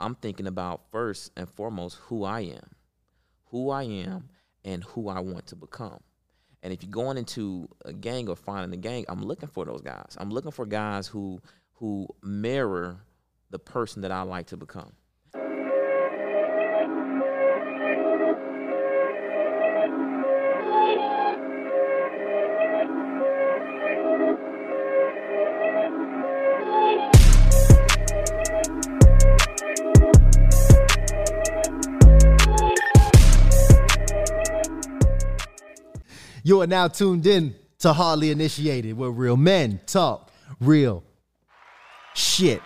I'm thinking about first and foremost who I am, who I am, and who I want to become. And if you're going into a gang or finding a gang, I'm looking for those guys. I'm looking for guys who who mirror the person that I like to become. You are now tuned in to Hardly Initiated, where real men talk real shit.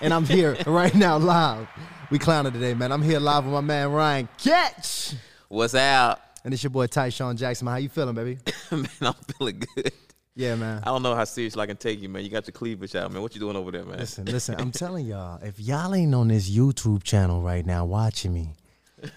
And I'm here right now live. We clowning today, man. I'm here live with my man Ryan Catch. What's out? And it's your boy Tysean Jackson. How you feeling, baby? man, I'm feeling good. Yeah, man. I don't know how serious I can take you, man. You got your cleavage out, man. What you doing over there, man? Listen, listen. I'm telling y'all, if y'all ain't on this YouTube channel right now watching me,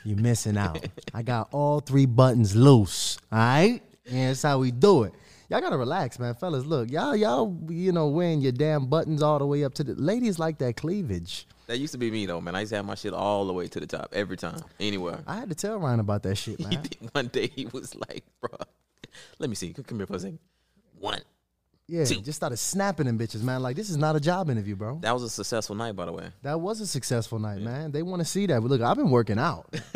you're missing out. I got all three buttons loose. All right? And that's how we do it. Y'all gotta relax, man, fellas. Look, y'all, y'all, you know, wearing your damn buttons all the way up to the ladies like that cleavage. That used to be me though, man. I used to have my shit all the way to the top every time, anywhere. I had to tell Ryan about that shit, man. One day he was like, bro, let me see. Come here for a second. One. Yeah, Two. just started snapping them bitches, man. Like this is not a job interview, bro. That was a successful night, by the way. That was a successful night, man. They want to see that. But look, I've been working out.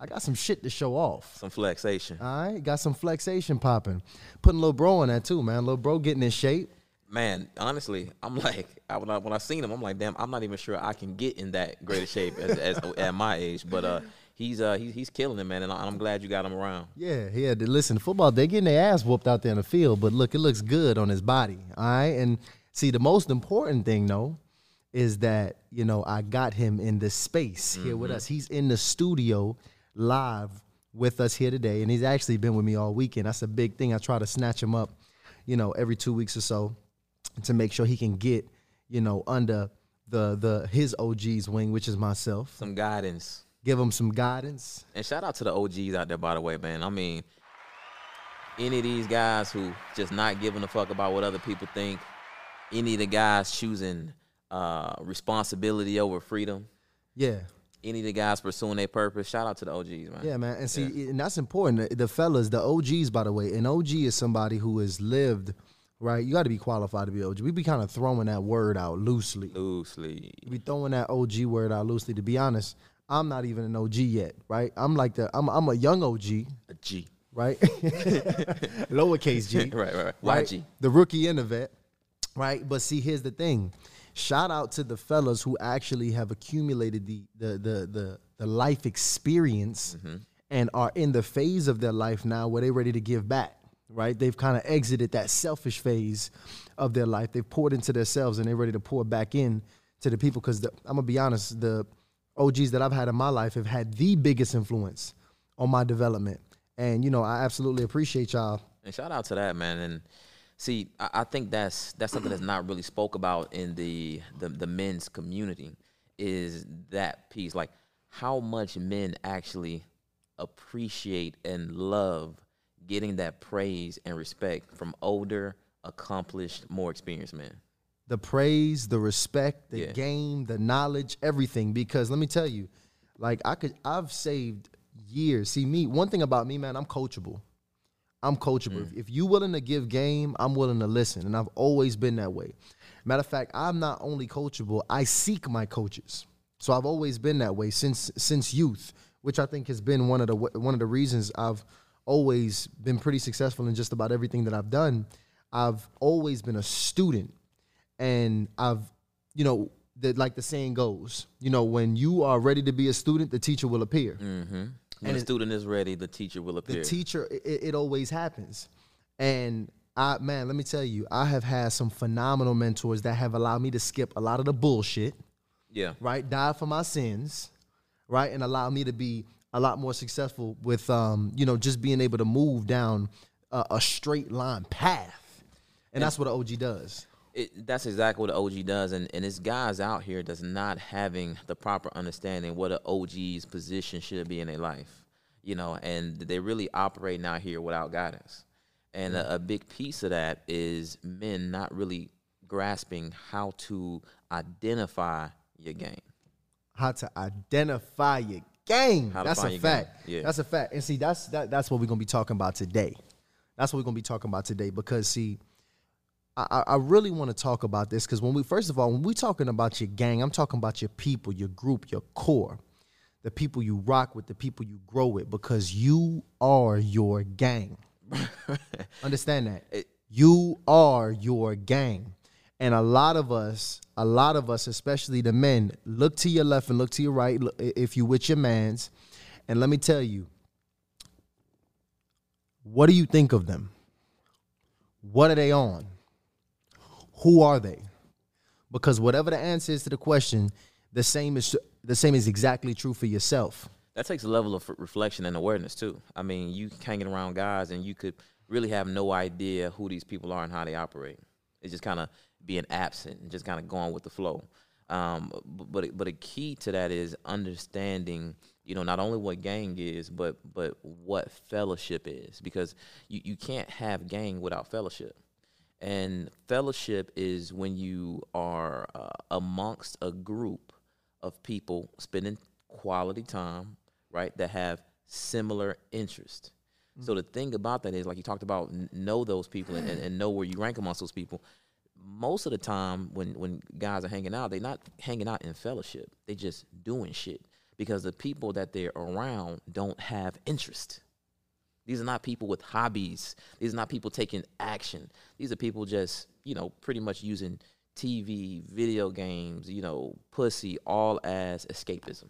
I got some shit to show off. Some flexation. All right, got some flexation popping. Putting little bro on that too, man. Little bro getting in shape. Man, honestly, I'm like, I, when I when I seen him, I'm like, damn, I'm not even sure I can get in that great a shape as, as at my age. But uh, he's uh he's he's killing it, man, and I'm glad you got him around. Yeah, he had to listen. Football, they're getting their ass whooped out there in the field, but look, it looks good on his body. All right, and see, the most important thing though is that you know I got him in this space here with us. He's in the studio live with us here today, and he's actually been with me all weekend. That's a big thing. I try to snatch him up, you know, every two weeks or so to make sure he can get, you know, under the the his OG's wing, which is myself. Some guidance. Give them some guidance. And shout out to the OGs out there, by the way, man. I mean, any of these guys who just not giving a fuck about what other people think, any of the guys choosing uh, responsibility over freedom, Yeah. any of the guys pursuing their purpose, shout out to the OGs, man. Yeah, man. And see, and that's important. The, the fellas, the OGs, by the way, an OG is somebody who has lived, right? You got to be qualified to be OG. We be kind of throwing that word out loosely. Loosely. We be throwing that OG word out loosely. To be honest, I'm not even an OG yet, right? I'm like the, I'm, I'm a young OG, A G. right? Lowercase G. right, right, right. right? YG. The rookie and the vet, right? But see, here's the thing. Shout out to the fellas who actually have accumulated the the the the, the life experience mm-hmm. and are in the phase of their life now where they're ready to give back. Right? They've kind of exited that selfish phase of their life. They've poured into themselves and they're ready to pour back in to the people. Because I'm gonna be honest, the OGs that I've had in my life have had the biggest influence on my development. And you know, I absolutely appreciate y'all And shout out to that man. And see, I, I think that's that's something that's not really spoke about in the, the the men's community is that piece. Like how much men actually appreciate and love getting that praise and respect from older, accomplished, more experienced men. The praise, the respect, the Yeah. game, the knowledge, everything. Because let me tell you, like I could, I've saved years. See me, one thing about me, man, I'm coachable. I'm coachable. If- If you willing to give game, I'm willing to listen, and I've always been that way. Matter of fact, I'm not only coachable, I seek my coaches. So I've always been that way since since youth, which I think has been one of the one of the reasons I've always been pretty successful in just about everything that I've done. I've always been a student and I've, you know, the, like the saying goes, you know, when you are ready to be a student, the teacher will appear. When the it- student is ready, the teacher will appear. The teacher, it, it always happens. And I, man, let me tell you, I have had some phenomenal mentors that have allowed me to skip a lot of the bullshit, yeah. right? Die for my sins, right? And allow me to be a lot more successful with, um, you know, just being able to move down a, a straight line path. And that's what an OG does. It, that's exactly what the OG does, and, and it's guys out here that's not having the proper understanding what an OG's position should be in their life, you know, and they really operating out here without guidance. And a, a big piece of that is men not really grasping how to identify your game. how to identify your game. How That's a fact. gang, yeah. That's a fact. And see, that's that, that's what we're gonna be talking about today. That's what we're gonna be talking about today because see, I, I- really want to talk about this because when we first of all, when we're talking about your gang, I'm talking about your people, your group, your core, the people you rock with, the people you grow with, because you are your gang. Understand that. you are your gang. And a lot of us, a lot of us, especially the men, look to your left and look to your right if you with your mans. And let me tell you, what do you think of them? What are they on? Who are they? Because whatever the answer is to the question, the same is the same is exactly true for yourself. that takes a level of reflection and awareness too. I mean, you hanging around guys and you could really have no idea who these people are and how they operate. It's just kind of being absent and just kind of going with the flow. Um, but but a key to that is understanding, you know, not only what gang is, but but what fellowship is, because you, you can't have gang without fellowship. And fellowship is when you are uh, amongst a group of people spending quality time, right, that have similar interest. So the thing about that is, like you talked about, know those people and, and, and know where you rank amongst those people. Most of the time, when when guys are hanging out, they're not hanging out in fellowship. They're just doing shit because the people that they're around don't have interest. These are not people with hobbies. These are not people taking action. These are people just, you know, pretty much using TV, video games, you know, pussy, all as escapism.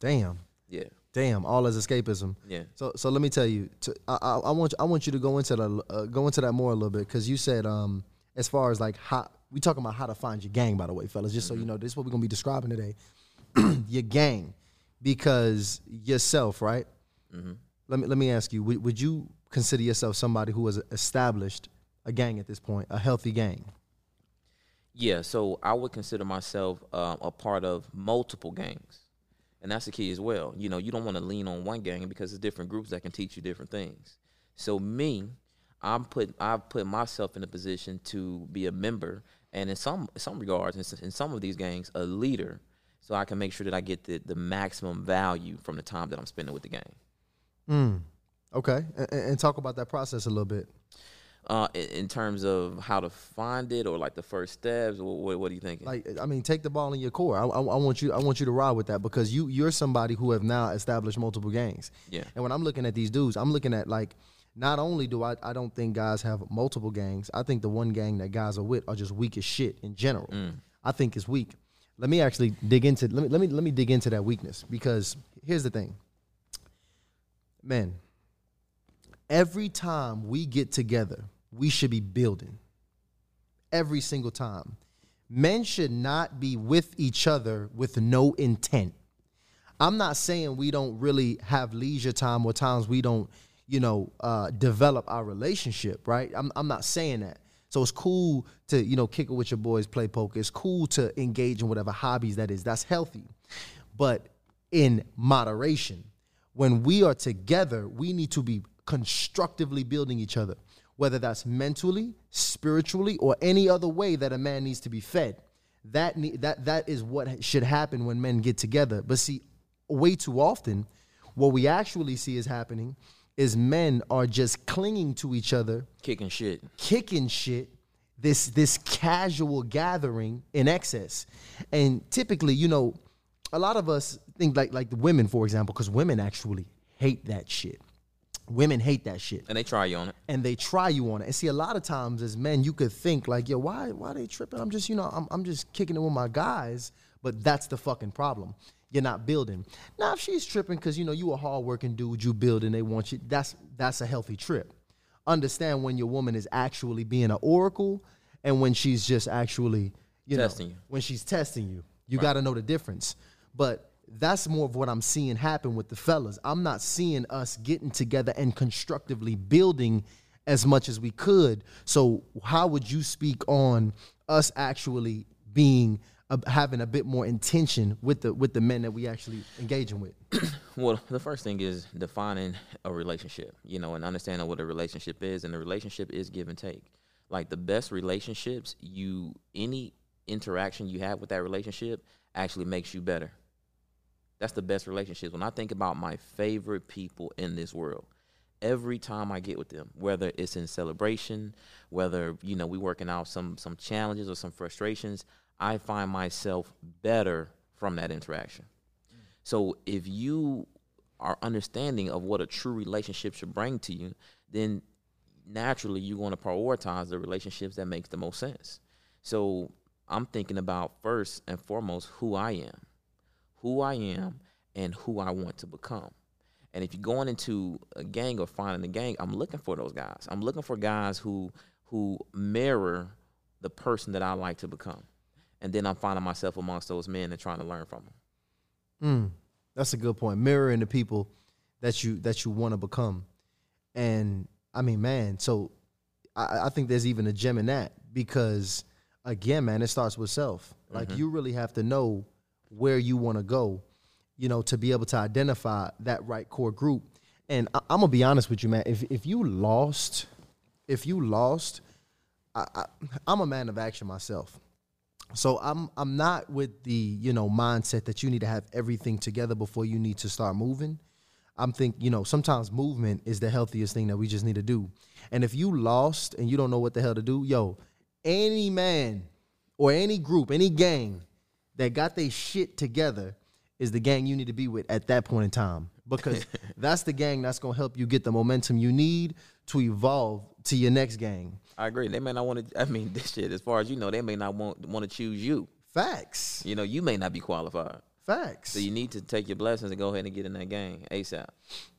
Damn, Yeah, damn, all as escapism. yeah. So so let me tell you, to, I, I I want I want you to go into that uh, go into that more a little bit because you said um as far as like how we talking about how to find your gang by the way, fellas. Just so you know, this is what we're gonna be describing today. your gang, because yourself, right? Let me let me ask you: would, would you consider yourself somebody who has established a gang at this point, a healthy gang? Yeah, so I would consider myself um, a part of multiple gangs, and that's the key as well. You know, you don't want to lean on one gang because it's different groups that can teach you different things. So me, I'm put I've put myself in a position to be a member, and in some some regards, in some of these gangs, a leader, so I can make sure that I get the the maximum value from the time that I'm spending with the gang. Mm. Okay, and, and talk about that process a little bit. Uh, in, in terms of how to find it, or like the first steps, what, what, are you thinking? Like, I mean, take the ball in your core. I, I, I want you. I want you to ride with that because you you're somebody who have now established multiple gangs. Yeah. And when I'm looking at these dudes, I'm looking at like, not only do I I don't think guys have multiple gangs. I think the one gang that guys are with are just weak as shit in general. I think it's weak. Let me actually dig into let me let me let me dig into that weakness because here's the thing. Men, every time we get together, we should be building every single time. Men should not be with each other with no intent. I'm not saying we don't really have leisure time or times we don't, you know, uh, develop our relationship, right? I'm, I'm not saying that. So it's cool to, you know, kick it with your boys, play poker. It's cool to engage in whatever hobbies that is. That's healthy. But in moderation, when we are together, we need to be constructively building each other, whether that's mentally, spiritually, or any other way that a man needs to be fed. That ne- that that is what should happen when men get together. But see, way too often, what we actually see is happening is men are just clinging to each other Kicking shit. kicking shit this this casual gathering in excess and typically you know a lot of us think like like the women for example because women actually hate that shit. Women hate that shit. And they try you on it. and they try you on it. And see a lot of times as men you could think like yo why why they tripping? I'm just you know i'm, I'm just kicking it with my guys but that's the fucking problem. You're not building. Now if she's tripping because you know you a hardworking dude you building they want you that's that's a healthy trip. Understand when your woman is actually being an oracle and when she's just actually you Testing know you. when she's testing you. You got to know the difference. But that's more of what i'm seeing happen with the fellas i'm not seeing us getting together and constructively building as much as we could so how would you speak on us actually being uh, having a bit more intention with the with the men that we actually engaging with Well, the first thing is defining a relationship, you know, and understanding what a relationship is. And the relationship is give and take. Like the best relationships, you any interaction you have with that relationship actually makes you better. That's the best relationships. When I think about my favorite people in this world, every time I get with them, whether it's in celebration, whether you know we working out some some challenges or some frustrations, I find myself better from that interaction. So if you are understanding of what a true relationship should bring to you, then naturally you're going to prioritize the relationships that makes the most sense. So I'm thinking about first and foremost who I am, who I am, and who I want to become. And if you're going into a gang or finding a gang, I'm looking for those guys. I'm looking for guys who who mirror the person that I like to become. And then I'm finding myself amongst those men and trying to learn from them. Mm, that's a good point. Mirroring the people that you that you want to become, and I mean, man. So I, I, think there's even a gem in that because again, man, it starts with self. Like mm-hmm. you really have to know where you want to go, you know, to be able to identify that right core group. And I, am gonna be honest with you, man. If if you lost, if you lost, I, I, I'm a man of action myself. So I'm I'm not with the you know mindset that you need to have everything together before you need to start moving. I'm think you know sometimes movement is the healthiest thing that we just need to do. And if you lost and you don't know what the hell to do, yo, any man or any group, any gang that got their shit together is the gang you need to be with at that point in time because that's the gang that's gonna help you get the momentum you need to evolve to your next gang. I agree. They may not want to. I mean, this shit. As far as you know, they may not want want to choose you. Facts. You know, you may not be qualified. Facts. So you need to take your blessings and go ahead and get in that gang ASAP.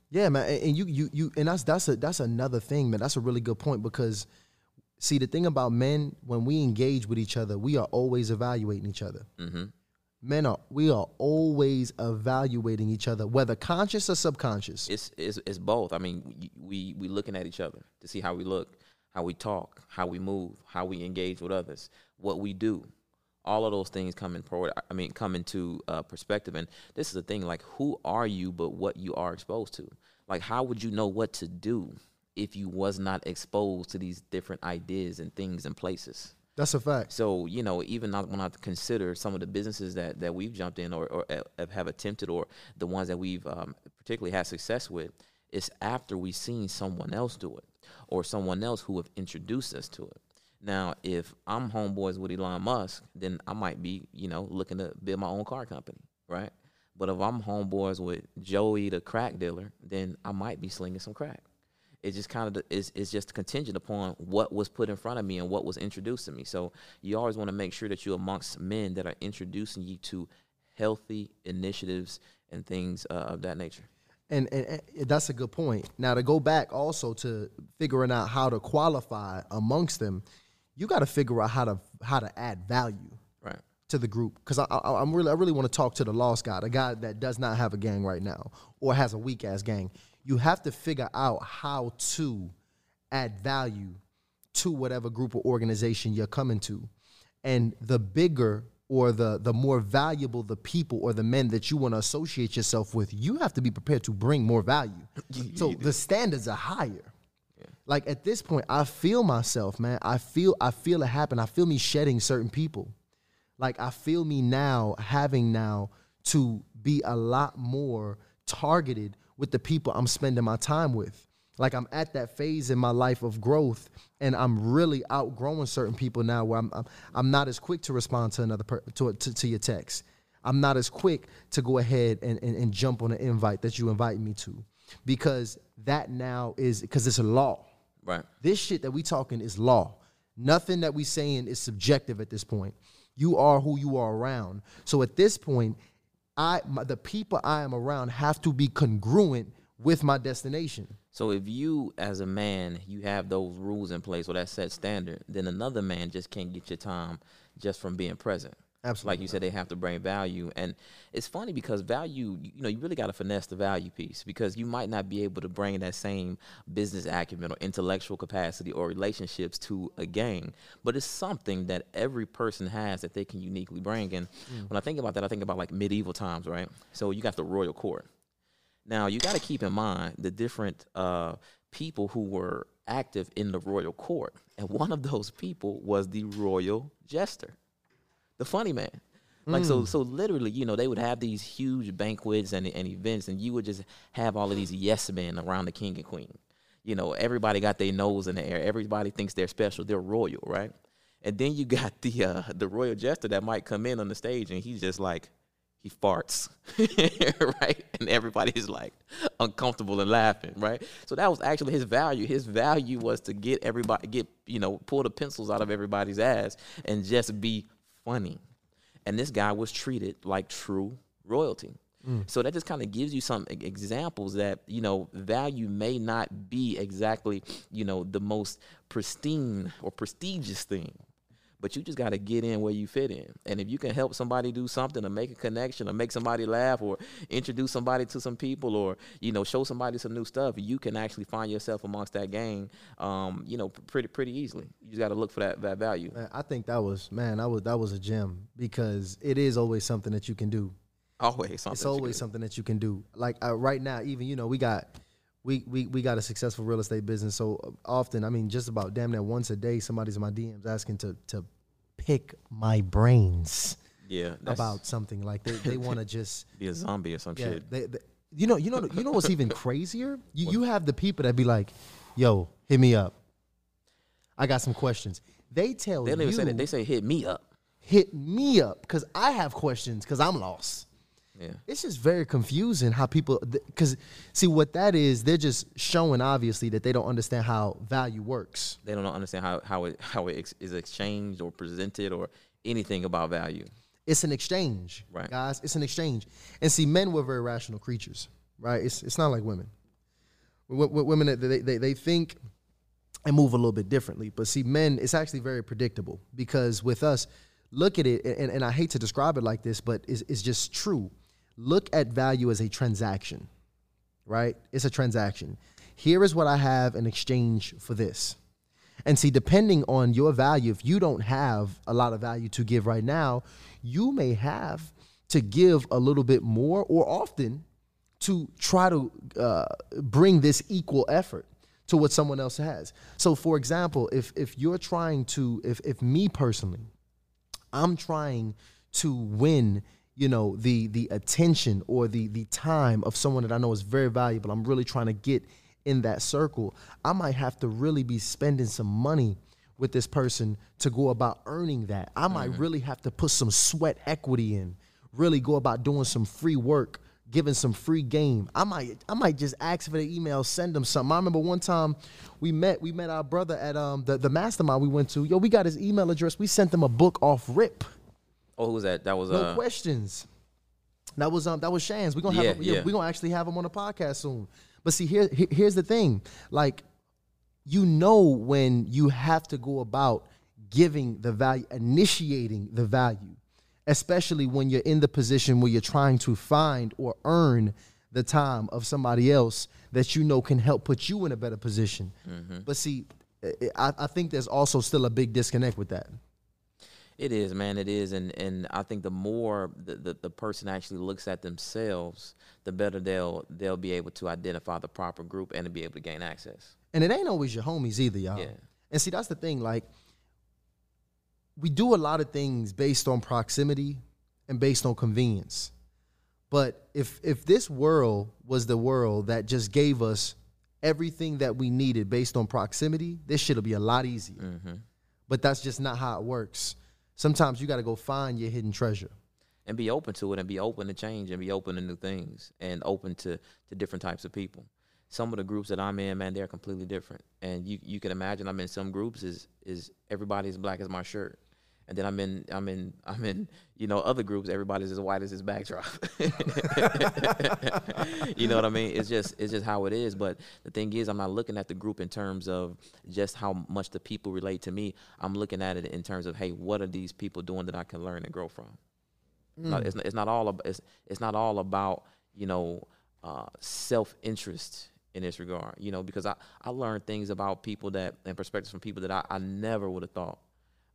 Yeah, man. And you you you and that's that's a that's another thing, man. That's a really good point because see the thing about men when we engage with each other, we are always evaluating each other. Mm-hmm. Men are we are always evaluating each other, whether conscious or subconscious. It's it's, it's both. I mean, we we looking at each other to see how we look how we talk, how we move, how we engage with others, what we do. All of those things come in pro. I mean, come into uh, perspective. And this is the thing: like, who are you, but what you are exposed to? Like, how would you know what to do if you was not exposed to these different ideas and things and places? That's a fact. So you know, even when I consider some of the businesses that that we've jumped in or, or have attempted, or the ones that we've um, particularly had success with, it's after we've seen someone else do it or someone else who have introduced us to it. Now, if I'm homeboys with Elon Musk, then I might be, you know, looking to build my own car company, right? But if I'm homeboys with Joey, the crack dealer, then I might be slinging some crack. It just kind of is it's just contingent upon what was put in front of me and what was introduced to me. So you always want to make sure that you're amongst men that are introducing you to healthy initiatives and things uh, of that nature. And, and, and, that's a good point. Now to go back also to figuring out how to qualify amongst them, you got to figure out how to how to add value right. to the group. Because I, I, am really I really want to talk to the lost guy, the guy that does not have a gang right now or has a weak ass gang. You have to figure out how to add value to whatever group or organization you're coming to, and the bigger or the the more valuable the people or the men that you want to associate yourself with, you have to be prepared to bring more value. so the standards are higher. Yeah. Like at this point, I feel myself, man. I feel I feel it happen. I feel me shedding certain people. Like I feel me now having now to be a lot more targeted with the people I'm spending my time with. Like I'm at that phase in my life of growth, and I'm really outgrowing certain people now. Where I'm, I'm, I'm not as quick to respond to another per, to, to, to your text. I'm not as quick to go ahead and, and, and jump on an invite that you invite me to, because that now is because it's a law. Right. This shit that we talking is law. Nothing that we saying is subjective at this point. You are who you are around. So at this point, I my, the people I am around have to be congruent with my destination. So if you as a man you have those rules in place or that set standard, then another man just can't get your time just from being present. Absolutely. Like you said, they have to bring value. And it's funny because value, you know, you really got to finesse the value piece because you might not be able to bring that same business acumen or intellectual capacity or relationships to a gang, but it's something that every person has that they can uniquely bring. And mm. when I think about that, I think about like medieval times, right? So you got the royal court. Now you got to keep in mind the different uh, people who were active in the royal court, and one of those people was the royal jester, the funny man. Like so, so literally, you know, they would have these huge banquets and, and events, and you would just have all of these yes men around the king and queen. You know, everybody got their nose in the air. Everybody thinks they're special. They're royal, right? And then you got the uh, the royal jester that might come in on the stage, and he's just like, he farts, right? And everybody's like uncomfortable and laughing, right? So that was actually his value. His value was to get everybody, get, you know, pull the pencils out of everybody's ass and just be funny. And this guy was treated like true royalty. Mm. So that just kind of gives you some examples that, you know, value may not be exactly, you know, the most pristine or prestigious thing but you just got to get in where you fit in. And if you can help somebody do something or make a connection or make somebody laugh or introduce somebody to some people or, you know, show somebody some new stuff, you can actually find yourself amongst that gang, um, you know, pretty, pretty easily. You just got to look for that, that value. Man, I think that was man, that was that was a gem because it is always something that you can do. Always something. It's always something that you can do. Like uh, right now, even you know, we got we, we we got a successful real estate business. So uh, often, I mean, just about damn near once a day, somebody's in my DMs asking to to pick my brains Yeah. About something. Like they, they want to just be a zombie or some yeah. shit. They, they, you know you know you know what's even crazier? You you have the people that be like, "Yo, hit me up. I got some questions." They tell They don't you even say that. They say hit me up. hit me up because I have questions because I'm lost Yeah. it's just very confusing how people because see what that is they're just showing obviously that they don't understand how value works. They don't understand how, how it how it ex- is exchanged or presented or anything about value. it's an exchange Right. guys. It's an exchange. And see men were very rational creatures right? It's, it's not like women. W- w- women they, they, they think and move a little bit differently. But see men it's actually very predictable because with us look at it and, and i hate to describe it like this but it's, it's just true look at value as a transaction right? It's a transaction. Here is what I have in exchange for this. And see, depending on your value, if you don't have a lot of value to give right now, you may have to give a little bit more or often to try to uh, bring this equal effort to what someone else has. So, for example, if if you're trying to, if if me personally, I'm trying to win, you know, the the attention or the the time of someone that I know is very valuable. I'm really trying to get in that circle. I might have to really be spending some money with this person to go about earning that. I might really have to put some sweat equity in. Really go about doing some free work, giving some free game. I might I might just ask for the email, send them something. I remember one time we met we met our brother at um the, the mastermind we went to. Yo, we got his email address. We sent him a book off rip. Oh, who was that? That was No uh, questions. That was um that was Shans. We're gonna have Yeah, him- yeah, yeah. we're gonna actually have him on the podcast soon. But see, here, here here's the thing. Like, you know when you have to go about giving the value, initiating the value, especially when you're in the position where you're trying to find or earn the time of somebody else that you know can help put you in a better position. Mm-hmm. But see, I, I think there's also still a big disconnect with that. It is, man. It is, and and I think the more the, the, the person actually looks at themselves, the better they'll they'll be able to identify the proper group and to be able to gain access. And it ain't always your homies either, y'all. Yeah. And see, that's the thing. Like, we do a lot of things based on proximity and based on convenience. But if if this world was the world that just gave us everything that we needed based on proximity, this shit'll be a lot easier. Mm-hmm. But that's just not how it works. Sometimes you got to go find your hidden treasure. and be open to it and be open to change and be open to new things and open to to different types of people. Some of the groups that i'm in man they're completely different. And you you can imagine i'm in some groups is is everybody as black as my shirt and then i'm in i'm in i'm in you know other groups everybody's as white as his backdrop. You know what i mean? It's just it's just how it is. But the thing is i'm not looking at the group in terms of just how much the people relate to me. I'm looking at it in terms of hey what are these people doing that i can learn and grow from? No, it's not, it's not all about it's, it's not all about you know uh, self interest in this regard. You know, because I, I learned things about people that and perspectives from people that I, I never would have thought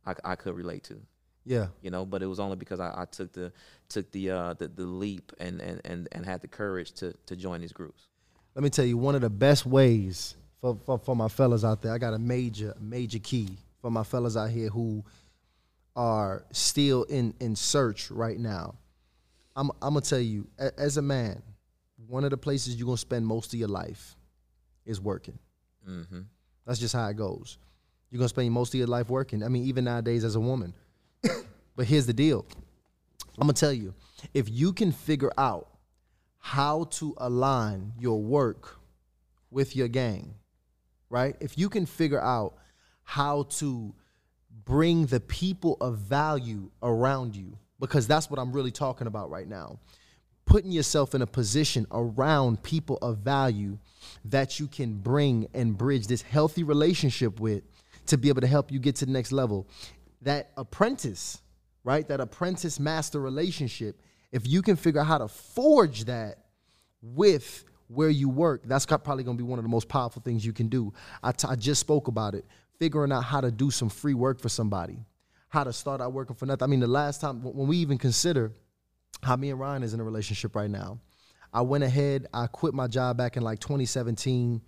I, I could relate to. Yeah. You know, but it was only because I, I took the took the uh the, the leap and, and, and, and had the courage to to join these groups. Let me tell you, one of the best ways for, for, for my fellas out there, I got a major, major key for my fellas out here who are still in in search right now, I'm I'm gonna tell you, as a man, one of the places you're gonna spend most of your life is working. Mm-hmm. That's just how it goes. You're gonna spend most of your life working. I mean, even nowadays as a woman. but here's the deal. I'm gonna tell you, if you can figure out how to align your work with your gang, right? If you can figure out how to bring the people of value around you, because that's what I'm really talking about right now. Putting yourself in a position around people of value that you can bring and bridge this healthy relationship with to be able to help you get to the next level. That apprentice, right? That apprentice master relationship, if you can figure out how to forge that with where you work, that's probably to be one of the most powerful things you can do. I, t- I just spoke about it. Figuring out how to do some free work for somebody, how to start out working for nothing. I mean, the last time when we even consider how me and Ryan is in a relationship right now, I went ahead, I quit my job back in like 2017.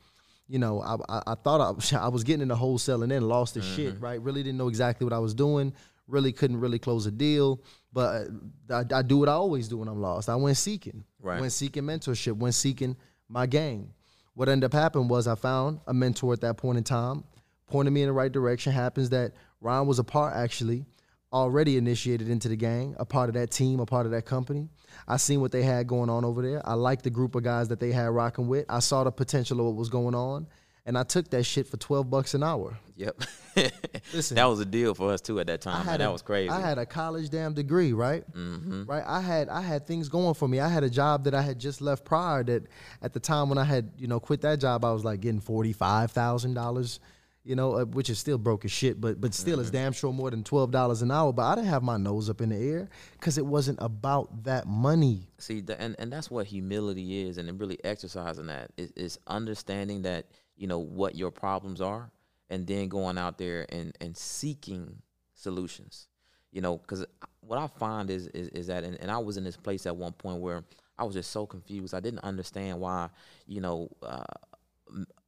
You know, I, I, I thought I, was- I was getting into wholesaling then, lost the shit, right? Really didn't know exactly what I was doing. Really couldn't really close a deal. But uh, I, I do what I always do when I'm lost. I went seeking. Right. Went seeking mentorship, went seeking my gang. What ended up happening was I found a mentor at that point in time, pointed me in the right direction. Happens that Ryan was a part actually, already initiated into the gang, a part of that team, a part of that company. I seen what they had going on over there. I liked the group of guys that they had rocking with. I saw the potential of what was going on, and I took that shit for twelve bucks an hour. Yep. Listen. that was a deal for us too at that time. Man. had That was crazy. I had a college damn degree, right? Mm-hmm. Right. I had I had things going for me. I had a job that I had just left prior. That at the time when I had you know quit that job, I was like getting forty five thousand dollars. You know, uh, which is still broke as shit, but but still, it's damn sure more than twelve dollars an hour. But I didn't have my nose up in the air because it wasn't about that money. See, the, and and that's what humility is, and really exercising that is, is understanding that you know what your problems are, and then going out there and and seeking solutions. You know, because what I find is is, is that, and, and I was in this place at one point where I was just so confused. I didn't understand why, you know, uh,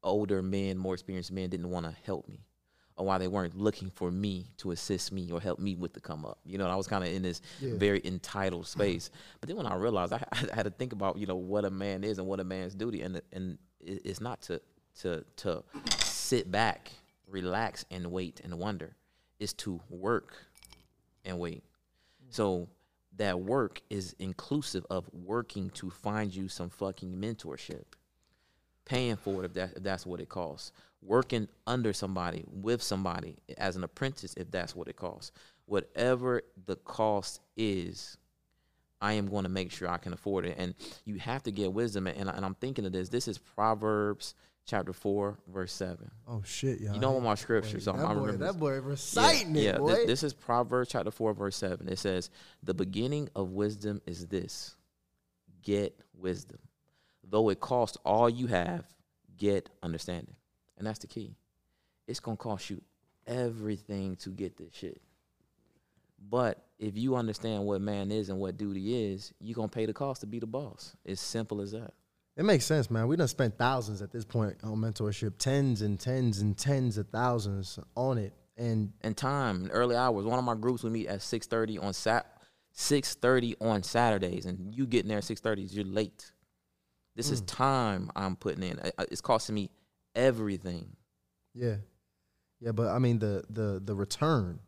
older men, more experienced men, didn't want to help me or why they weren't looking for me to assist me or help me with the come up. You know, I was kind of in this very entitled space. But then when I realized I, I had to think about, you know, what a man is and what a man's duty, and and it's not to to to sit back, relax, and wait and wonder. It's to work and wait. Mm. So that work is inclusive of working to find you some fucking mentorship paying for it if, that, if that's what it costs. Working under somebody, with somebody, as an apprentice, if that's what it costs. Whatever the cost is, I am going to make sure I can afford it. And you have to get wisdom. And, and I'm thinking of this. This is Proverbs chapter 4, verse 7. Oh shit, y'all! You know my scripture, so that I boy, remember. this. that boy reciting yeah, it, yeah. boy. This, this is Proverbs chapter 4, verse 7. It says, The beginning of wisdom is this get wisdom. Though it costs all you have, get understanding. And that's the key. It's going to cost you everything to get this shit. But if you understand what man is and what duty is, you're going to pay the cost to be the boss. It's simple as that. It makes sense, man. We done spent thousands at this point on mentorship, tens and tens and tens of thousands on it, and and time and early hours. One of my groups we meet at six thirty on sat six thirty on Saturdays, and you getting there at six thirty, you're late. This is time I'm putting in. It's costing me everything. yeah, yeah. But I mean, the the the return,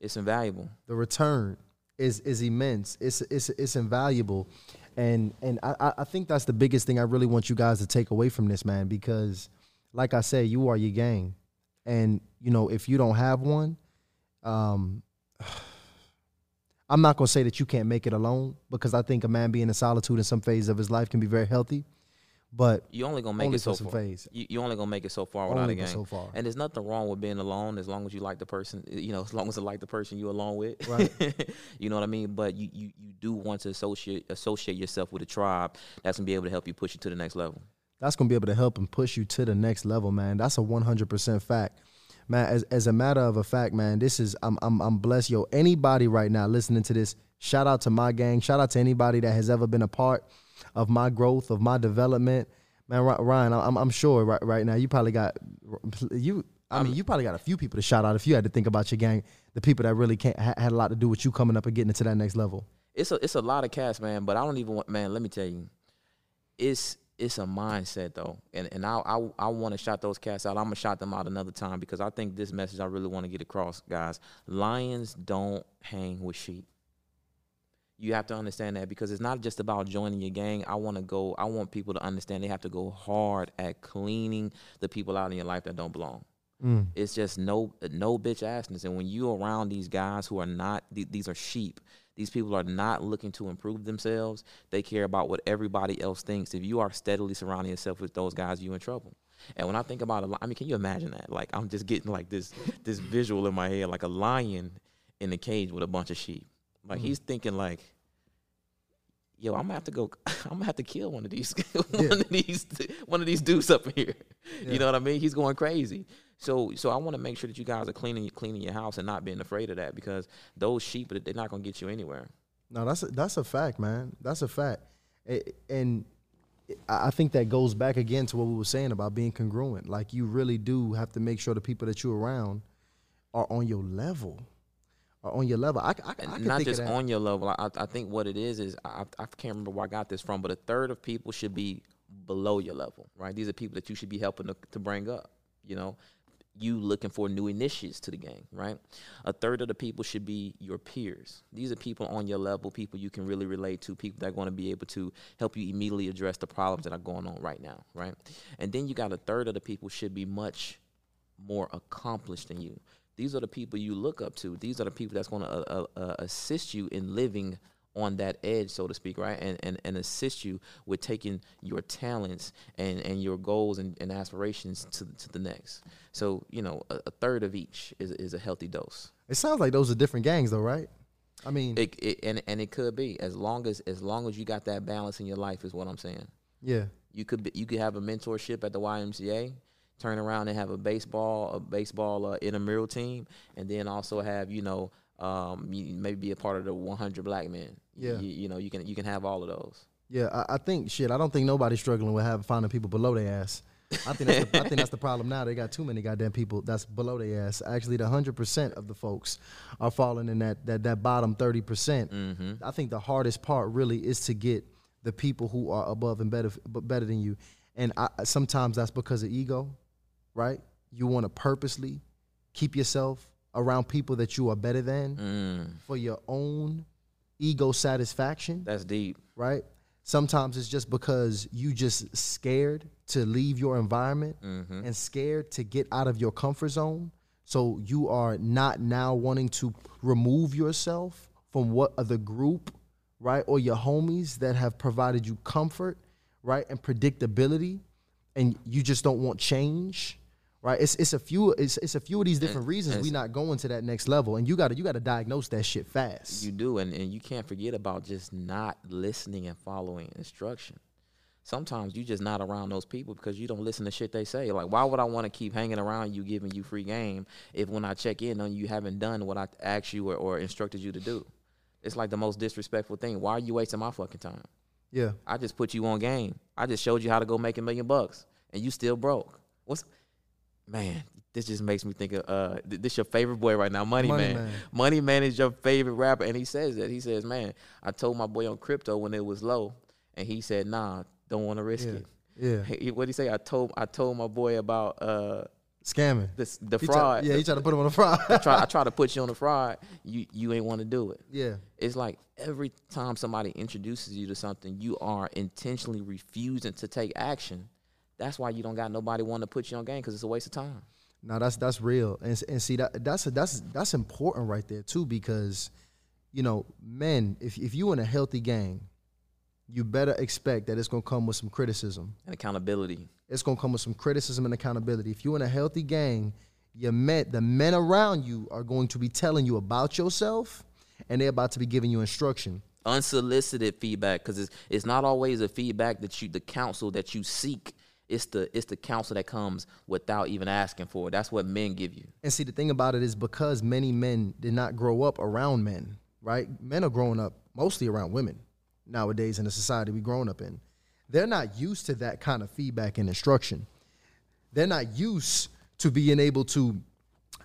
It's invaluable. the return is is immense. It's it's it's invaluable, and and I I- I think that's the biggest thing I really want you guys to take away from this, man. Because, like I said, you are your gang, and you know if you don't have one, um. I'm not gonna say that you can't make it alone because I think a man being in solitude in some phase of his life can be very healthy, but You only gonna make Only it so far. phase. You, you only gonna make it so far without Only a gang. so far. And there's nothing wrong with being alone as long as you like the person. You know, as long as you like the person you're alone with. Right. you know what I mean. But you, you you do want to associate associate yourself with a tribe that's gonna be able to help you push you to the next level. that's gonna be able to help and push you to the next level, man. That's a one hundred percent fact, man. As as a matter of a fact, man, this is I'm I'm I'm blessed. Yo, anybody right now listening to this, shout out to my gang. Shout out to anybody that has ever been a part of my growth, of my development, man. Ryan, I'm I'm sure right right now you probably got you. I mean, you probably got a few people to shout out if you had to think about your gang, the people that really can't ha- had a lot to do with you coming up and getting into that next level. it's a it's a lot of cats, man. But I don't even want, man. Let me tell you, it's it's a mindset though, and and I I, I want to shout those cats out. I'm gonna shout them out another time because I think this message I really want to get across, guys. Lions don't hang with sheep. You have to understand that because it's not just about joining your gang. I want to go. I want people to understand they have to go hard at cleaning the people out in your life that don't belong. Mm. It's just no no bitch assness. And when you're around these guys who are not th- these are sheep. These people are not looking to improve themselves. They care about what everybody else thinks. If you are steadily surrounding yourself with those guys, you're in trouble. And when I think about a lion, I mean, can you imagine that? Like I'm just getting like this this visual in my head, like a lion in a cage with a bunch of sheep. Like mm-hmm. he's thinking like, yo, I'm gonna have to go. I'm gonna have to kill one of these, one of these, one of these dudes up here. You know what I mean? He's going crazy. So, so I want to make sure that you guys are cleaning, cleaning your house and not being afraid of that because those sheep, they're not gonna get you anywhere. No, that's a, that's a fact, man. That's a fact, A- and I I think that goes back again to what we were saying about being congruent. Like you really do have to make sure the people that you're around are on your level, are on your level. I, I, I can not just on your level. I, I think what it is is I, I can't remember where I got this from, but a third of people should be below your level, right? These are people that you should be helping to, to bring up. You know, you looking for new initiatives to the game, right? A third of the people should be your peers. These are people on your level, people you can really relate to, people that are going to be able to help you immediately address the problems that are going on right now, right? And then you got a third of the people should be much more accomplished than you. These are the people you look up to. These are the people that's going to uh, uh, uh, assist you in living on that edge, so to speak, right? And and, and assist you with taking your talents and, and your goals and, and aspirations to to the next. So you know, a, a third of each is is a healthy dose. It sounds like those are different gangs, though, right? I mean, It, it and and it could be as long as as long as you got that balance in your life is what I'm saying. yeah, You could be, you could have a mentorship at the YMCA, turn around and have a baseball a baseball uh, intramural team, and then also have you know um, maybe be a part of the 100 black men. Yeah. you, you know you can you can have all of those. yeah. I, I think shit. I don't think nobody's struggling with having finding people below their ass. I think that's the, I think that's the problem now. They got too many goddamn people that's below their ass. Actually, the hundred percent of the folks are falling in that that that bottom thirty percent. I think the hardest part really is to get the people who are above and better but better than you, and I, sometimes that's because of ego, right? You want to purposely keep yourself around people that you are better than Mm, for your own ego satisfaction that's deep. right? Sometimes it's just because you just scared to leave your environment Mm-hmm. and scared to get out of your comfort zone. So you are not now wanting to remove yourself from what other group, right, or your homies that have provided you comfort, right, and predictability, and you just don't want change, right? It's it's a few it's it's a few of these different reasons we not going to that next level, and you got to you got to diagnose that shit fast. You do, and, and you can't forget about just not listening and following instruction. Sometimes you just not around those people because you don't listen to shit they say. Like, why would I want to keep hanging around you, giving you free game, if when I check in on you, you haven't done what I asked you or, or instructed you to do? It's like the most disrespectful thing. Why are you wasting my fucking time? yeah. I just put you on game. I just showed you how to go make a million bucks, and you still broke. What's man? This just makes me think of uh, th- this your favorite boy right now, Money, Money Man. Man. Money Man is your favorite rapper, and he says that. He says, "Man, I told my boy on crypto when it was low, and he said, Nah, don't want to risk Yeah. it." Yeah. He, what he say? I told I told my boy about uh Scamming. this the He try- fraud. yeah, he tried to put him on a fraud. I try I try to put you on the fraud. You you ain't want to do it. yeah. It's like every time somebody introduces you to something, you are intentionally refusing to take action. That's why you don't got nobody want to put you on game because it's a waste of time. No, that's that's real, and and see that that's that's that's important right there too because, you know, men, if if you in a healthy gang, you better expect that it's gonna come with some criticism. And accountability. It's gonna come with some criticism and accountability. If you in a healthy gang, your men, the men around you are going to be telling you about yourself, and they're about to be giving you instruction. Unsolicited feedback because it's it's not always a feedback that you the counsel that you seek. It's the it's the counsel that comes without even asking for it. That's what men give you. And see, the thing about it is because many men did not grow up around men, right? Men are growing up mostly around women nowadays in the society we grown up in. They're not used to that kind of feedback and instruction. They're not used to being able to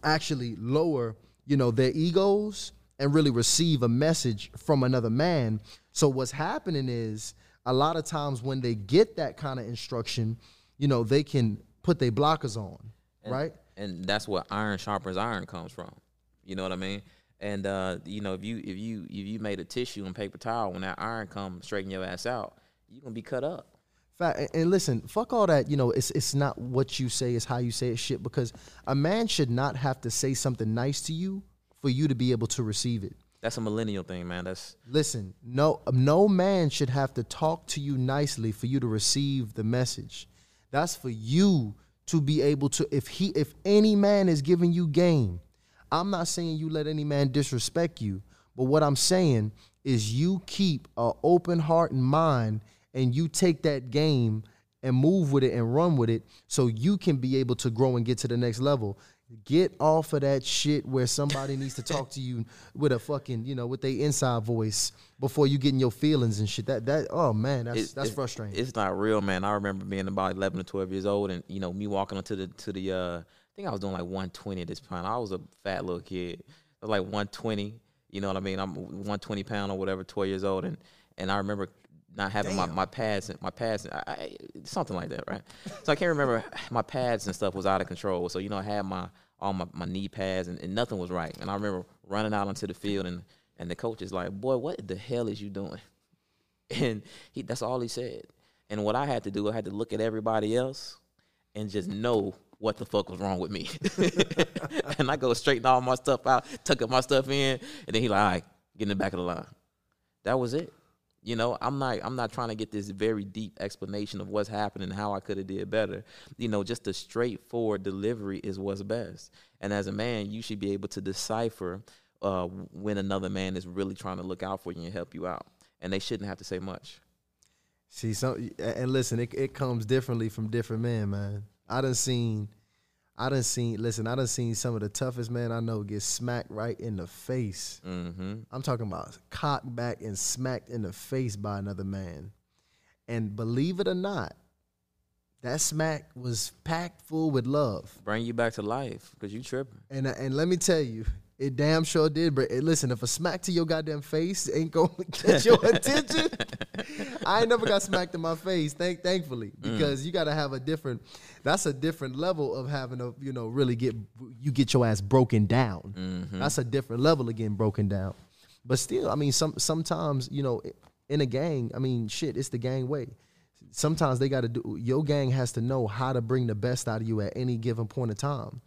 actually lower, you know, their egos and really receive a message from another man. So what's happening is a lot of times when they get that kind of instruction, you know, they can put their blockers on, And- right? And that's where iron sharpens iron comes from. You know what I mean? And uh, you know, if you if you if you made a tissue and paper towel, when that iron comes straighten your ass out, you're gonna be cut up. Fact, and- and listen, fuck all that. You know, it's it's not what you say, it's how you say it. Shit, because a man should not have to say something nice to you for you to be able to receive it. That's a millennial thing, man. That's Listen, no no man should have to talk to you nicely for you to receive the message. That's for you to be able to if he if any man is giving you game. I'm not saying you let any man disrespect you, but what I'm saying is you keep an open heart and mind and you take that game and move with it and run with it so you can be able to grow and get to the next level. Get off of that shit where somebody needs to talk to you with a fucking, you know, with their inside voice before you get in your feelings and shit. That that oh man, that's that's frustrating. It's not real, man. I remember being about eleven or twelve years old, and you know me walking onto the to the. uh I think I was doing like one twenty at this point. I was a fat little kid, I was like one twenty. You know what I mean? I'm one twenty pound or whatever, twelve years old, and and I remember not having my, my pads my pads I, I, something like that, right? So I can't remember my pads and stuff was out of control. So you know I had my all my, my knee pads and, and nothing was right. And I remember running out onto the field and and the coach is like, "Boy, what the hell is you doing?" And he that's all he said. And what I had to do, I had to look at everybody else and just know what the fuck was wrong with me. and I go straighten all my stuff out, tucking my stuff in, and then he like, all right, get in the back of the line. That was it. You know, I'm not I'm not trying to get this very deep explanation of what's happening, and how I could have did better. You know, just a straightforward delivery is what's best. And as a man, you should be able to decipher uh, when another man is really trying to look out for you and help you out. And they shouldn't have to say much. See, some and listen, it it comes differently from different men, man. I done seen, I done seen. Listen, I done seen some of the toughest men I know get smacked right in the face. Mm-hmm. I'm talking about cocked back and smacked in the face by another man. And believe it or not, that smack was packed full with love. Bring you back to life because you tripping. And and let me tell you, it damn sure did. But listen, if a smack to your goddamn face ain't gonna get your attention, I ain't never got smacked in my face. Thank thankfully, mm. because you gotta have a different. That's a different level of having a you know really get you get your ass broken down. Mm-hmm. That's a different level of getting broken down. But still, I mean, some sometimes you know in a gang, I mean, shit, it's the gang way sometimes they got to do your gang has to know how to bring the best out of you at any given point of time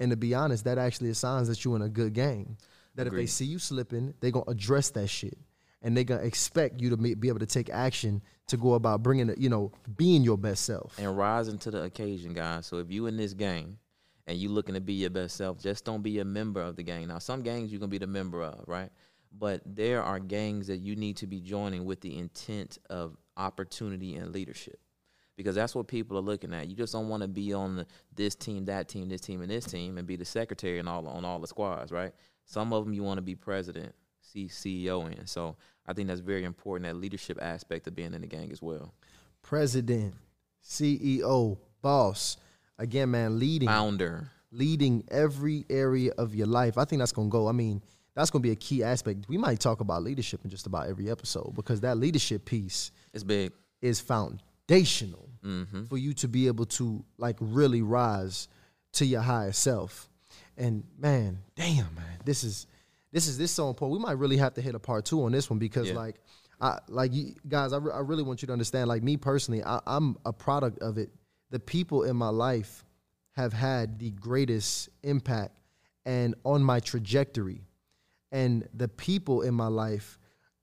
and to be honest that actually assigns that you're in a good gang that if they see you slipping they're going to address that shit and they're going to expect you to be be able to take action to go about bringing you know being your best self and rising to the occasion, guys. So if you in this gang and you looking to be your best self, just don't be a member of the gang. Now, some gangs you can be the member of, right? But there are gangs that you need to be joining with the intent of opportunity and leadership. Because that's what people are looking at. You just don't want to be on the, this team, that team, this team, and this team, and be the secretary and all on all the squads, right? Some of them you want to be president, see CEO in. So I think that's very important. That leadership aspect of being in the gang as well. president ceo boss again man leading Founder. leading every area of your life. I think that's gonna go. I mean, that's gonna be a key aspect. We might talk about leadership in just about every episode because that leadership piece It's big. is foundational Mm-hmm. for you to be able to like really rise to your higher self. And man, damn man, this is this is this so important. We might really have to hit a part two on this one because Yeah. like I like you guys, I, re- I really want you to understand. Like me personally, I, I'm a product of it. The people in my life have had the greatest impact and on my trajectory. And the people in my life,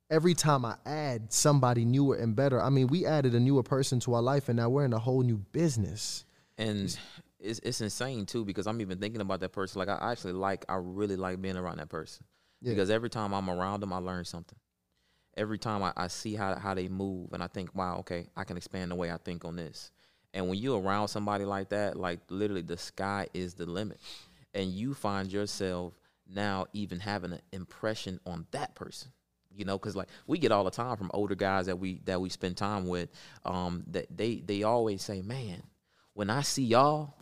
every time I add somebody newer and better, I mean, we added a newer person to our life, and now we're in a whole new business. and it's it's insane too because I'm even thinking about that person. Like I actually like, I really like being around that person Yeah. because every time I'm around them, I learn something. Every time I, I see how how they move, and I think, wow, okay, I can expand the way I think on this. And when you're around somebody like that, like literally the sky is the limit, and you find yourself now even having an impression on that person you know because like we get all the time from older guys that we that we spend time with um that they they always say man when i see y'all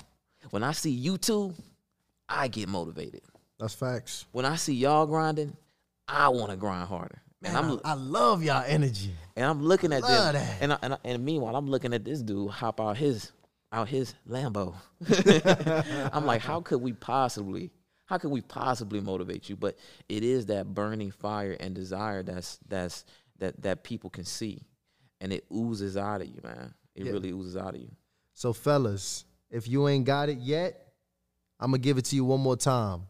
When I see you two, I get motivated. That's facts. When I see y'all grinding, I want to grind harder. Man, and I'm I, I love y'all energy. and I'm looking at them, that. and I, and, I, and meanwhile I'm looking at this dude hop out his out his Lambo. I'm like, how could we possibly? How can we possibly motivate you? But it is that burning fire and desire that's that's that that people can see, and it oozes out of you, man. It Yeah. really oozes out of you. So, fellas, if you ain't got it yet, I'm gonna give it to you one more time.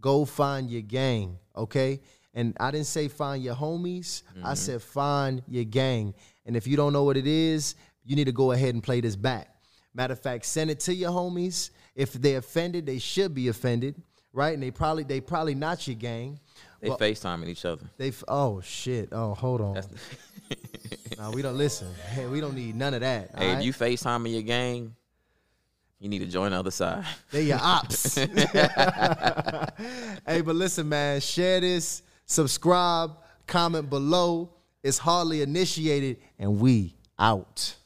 Go find your gang, okay? And I didn't say find your homies. I mm-hmm. said find your gang. And if you don't know what it is, you need to go ahead and play this back. Matter of fact, send it to your homies. If they're offended, they should be offended, right? And they probably they probably not your gang. They Well- FaceTiming each other. They f- oh shit. Oh, hold on. Nah, we don't listen. Hey, we don't need none of that. hey, alright? if you FaceTiming your gang, you need to join the other side. They your ops. hey, but listen, man, share this, subscribe, comment below. It's hardly initiated, and we out.